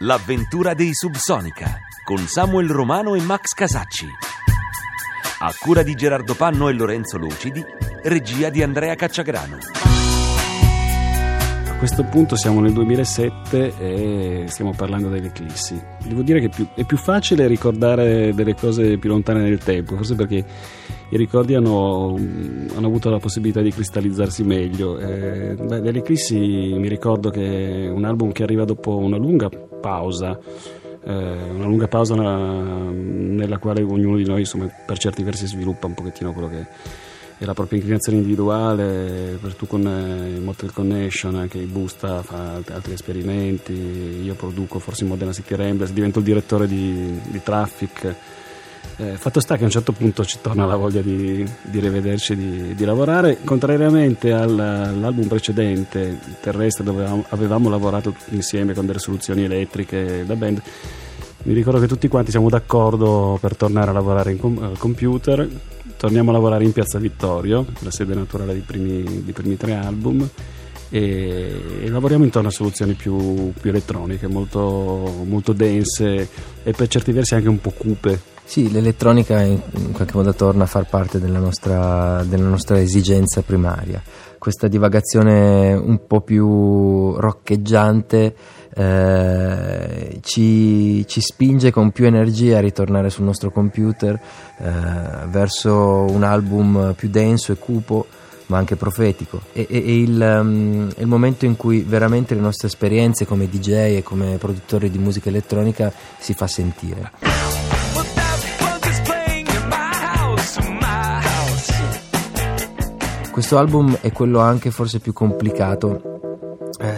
l'avventura dei Subsonica, con Samuel Romano e Max Casacci. A cura di Gerardo Panno e Lorenzo Lucidi, regia di Andrea Cacciagrano. A questo punto siamo nel 2007 e stiamo parlando delle eclissi. Devo dire che più, è più facile ricordare delle cose più lontane nel tempo, forse perché i ricordi hanno, hanno avuto la possibilità di cristallizzarsi meglio. Eh, beh, delle eclissi mi ricordo che è un album che arriva dopo una lunga pausa. Eh, una lunga pausa nella, nella, quale ognuno di noi insomma, per certi versi sviluppa un pochettino quello che è la propria inclinazione individuale, per tu con eh, Motel Connection, anche il Busta fa altri esperimenti, io produco forse in Modena City Ramblers, divento il direttore di, di Traffic. Eh, fatto sta che a un certo punto ci torna la voglia di, di rivederci, di, di, lavorare, contrariamente al, all'album precedente, Terrestre, dove avevamo, avevamo lavorato tutti insieme con delle soluzioni elettriche da band. Mi ricordo che tutti quanti siamo d'accordo per tornare a lavorare com- al computer, torniamo a lavorare in Piazza Vittorio, la sede naturale dei primi, dei primi tre album, e, e, lavoriamo intorno a soluzioni più, più elettroniche, molto, molto dense e per certi versi anche un po' cupe. Sì, l'elettronica in, qualche modo torna a far parte della nostra, della nostra esigenza primaria. Questa divagazione un po' più roccheggiante eh, ci, ci, spinge con più energia a ritornare sul nostro computer eh, verso un album più denso e cupo ma anche profetico e, e, e il, um, il, momento in cui veramente le nostre esperienze come DJ e come produttori di musica elettronica si fa sentire. Questo album è quello anche forse più complicato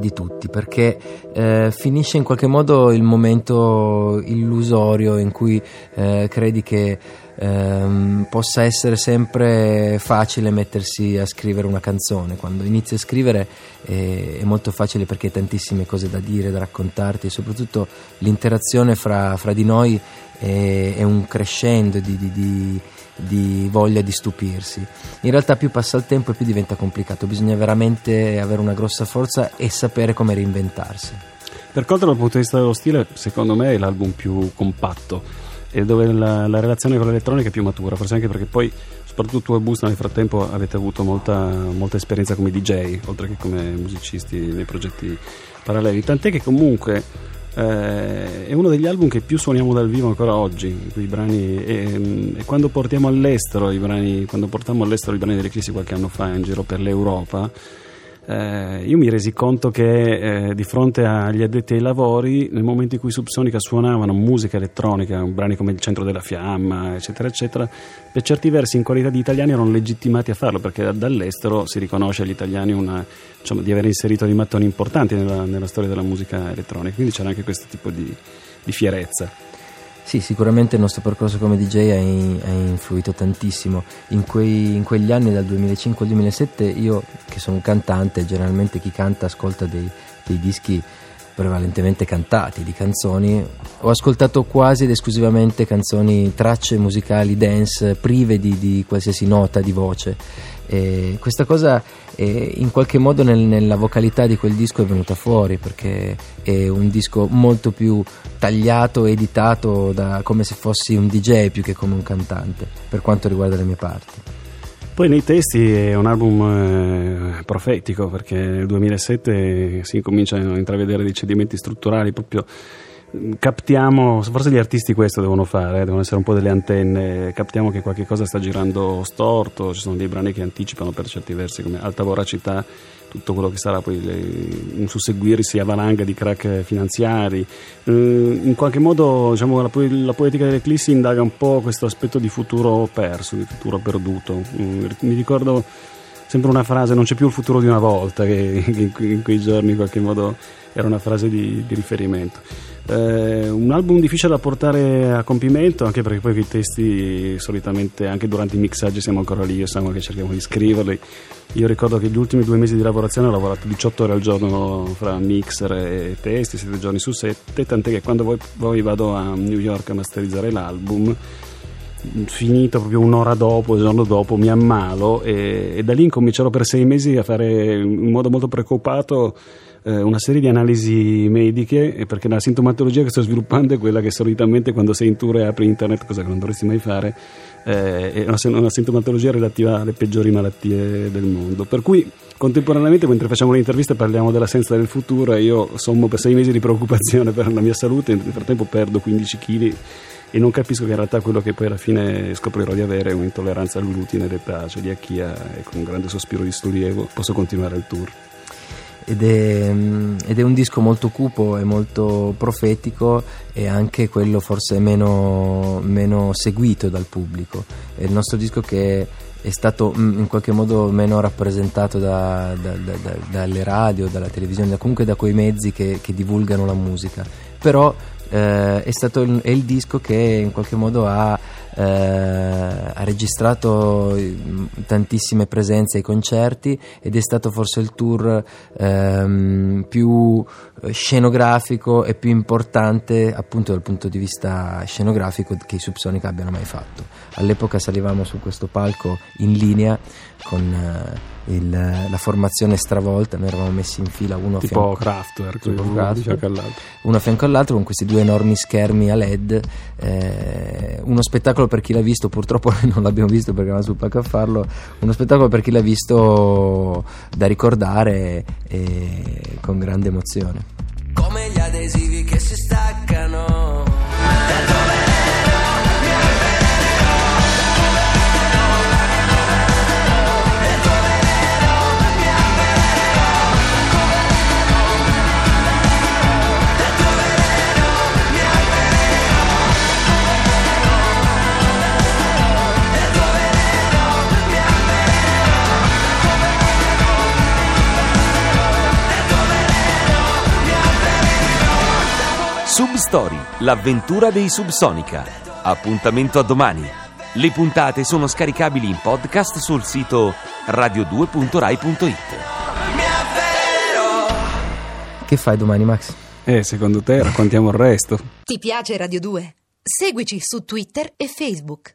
di tutti perché eh, finisce in qualche modo il momento illusorio in cui eh, credi che ehm, possa essere sempre facile mettersi a scrivere una canzone. Quando inizi a scrivere è, è molto facile perché hai tantissime cose da dire da raccontarti e soprattutto l'interazione fra, fra di noi è, è un crescendo di, di, di di voglia di stupirsi. In realtà più passa il tempo e più diventa complicato, bisogna veramente avere una grossa forza e sapere come reinventarsi. Per contro dal punto di vista dello stile, secondo me è l'album più compatto e dove la, la relazione con l'elettronica è più matura, forse anche perché poi soprattutto tu e Busta nel frattempo avete avuto molta, molta esperienza come DJ, oltre che come musicisti nei progetti paralleli, tant'è che comunque eh, è uno degli album che più suoniamo dal vivo ancora oggi. Brani, e, e, quando portiamo all'estero i brani, quando portammo all'estero i brani dell'Eclissi qualche anno fa in giro per l'Europa, eh, io mi resi conto che eh, di fronte agli addetti ai lavori, nel momento in cui Subsonica suonavano musica elettronica, brani come Il centro della fiamma, eccetera, eccetera, per certi versi in qualità di italiani erano legittimati a farlo perché dall'estero si riconosce agli italiani una, diciamo, di aver inserito dei mattoni importanti nella, nella, storia della musica elettronica, quindi c'era anche questo tipo di, di fierezza. Sì, sicuramente il nostro percorso come DJ ha, in, ha influito tantissimo. In, quei, in, quegli anni, dal 2005 al 2007, io che sono un cantante, generalmente chi canta ascolta dei, dei dischi prevalentemente cantati, di canzoni, ho ascoltato quasi ed esclusivamente canzoni, tracce musicali dance prive di, di qualsiasi nota di voce. E questa cosa eh, in qualche modo nel, nella vocalità di quel disco è venuta fuori perché è un disco molto più tagliato, editato da, come se fossi un DJ più che come un cantante per quanto riguarda le mie parti. Poi nei testi è un album eh, profetico perché nel 2007 si cominciano a intravedere dei cedimenti strutturali proprio captiamo, forse gli artisti questo devono fare, eh, devono essere un po' delle antenne, captiamo che qualche cosa sta girando storto, ci sono dei brani che anticipano per certi versi come alta voracità tutto quello che sarà poi le, un susseguirsi a valanga di crack finanziari. Eh, in qualche modo diciamo, la, la, poetica dell'Eclissi indaga un po' questo aspetto di futuro perso, di futuro perduto. Mm, mi ricordo sempre una frase, non c'è più il futuro di una volta, che, che in quei giorni in qualche modo era una frase di, di riferimento. Eh, un album difficile da portare a compimento anche perché poi i testi solitamente anche durante i mixaggi siamo ancora lì e siamo che cerchiamo di scriverli. Io ricordo che gli ultimi due mesi di lavorazione ho lavorato 18 ore al giorno fra mixer e testi 7 giorni su 7 tant'è che quando poi vado a New York a masterizzare l'album finito proprio un'ora dopo, il giorno dopo, mi ammalo e, e da lì incomincerò per sei mesi a fare in modo molto preoccupato eh, una serie di analisi mediche perché la sintomatologia che sto sviluppando è quella che solitamente quando sei in tour e apri internet, cosa che non dovresti mai fare, eh, è una, una sintomatologia relativa alle peggiori malattie del mondo. Per cui contemporaneamente mentre facciamo le interviste parliamo dell'assenza del futuro e io sommo per sei mesi di preoccupazione per la mia salute, nel frattempo perdo 15 kg e non capisco che in realtà quello che poi alla fine scoprirò di avere è un'intolleranza al glutine, l'età, celiachia e con un grande sospiro di sollievo posso continuare il tour. Ed è, ed è, un disco molto cupo e molto profetico e anche quello forse meno, meno seguito dal pubblico. È il nostro disco che è stato mm, in qualche modo meno rappresentato da, da, da, dalle radio, dalla televisione, comunque da quei mezzi che, che divulgano la musica. Però eh, è stato il, è il disco che in qualche modo ha eh, ha registrato tantissime presenze ai concerti ed è stato forse il tour ehm, più scenografico e più importante appunto dal punto di vista scenografico che i Subsonica abbiano mai fatto. All'epoca salivamo su questo palco in linea con eh, il, la formazione stravolta, noi eravamo messi in fila uno a tipo Kraftwerk, tipo Kraftwerk. uno a fianco all'altro con questi due enormi schermi a LED, eh, uno spettacolo per chi l'ha visto, purtroppo noi non l'abbiamo visto perché eravamo sul palco a farlo, uno spettacolo per chi l'ha visto da ricordare e con grande emozione. Come gli adesivi che si staccano Substory, l'avventura dei Subsonica. Appuntamento a domani. Le puntate sono scaricabili in podcast sul sito radio2.rai.it. Che fai domani, Max? Eh, secondo te raccontiamo il resto. Ti piace Radio 2? Seguici su Twitter e Facebook.